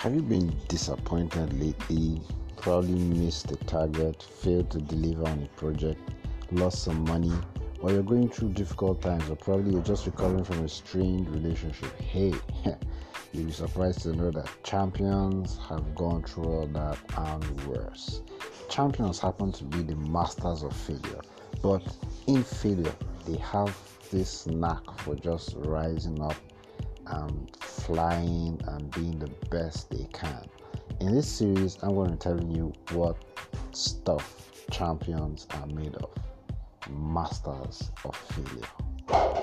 Have you been disappointed lately? Probably missed the target, failed to deliver on a project, lost some money, or you're going through difficult times, or probably you're just recovering from a strained relationship. Hey, you'll be surprised to know that champions have gone through all that and worse. Champions happen to be the masters of failure, but in failure, they have this knack for just rising up flying and being the best they can. In this series, I'm going to tell you what stuff champions are made of masters of failure.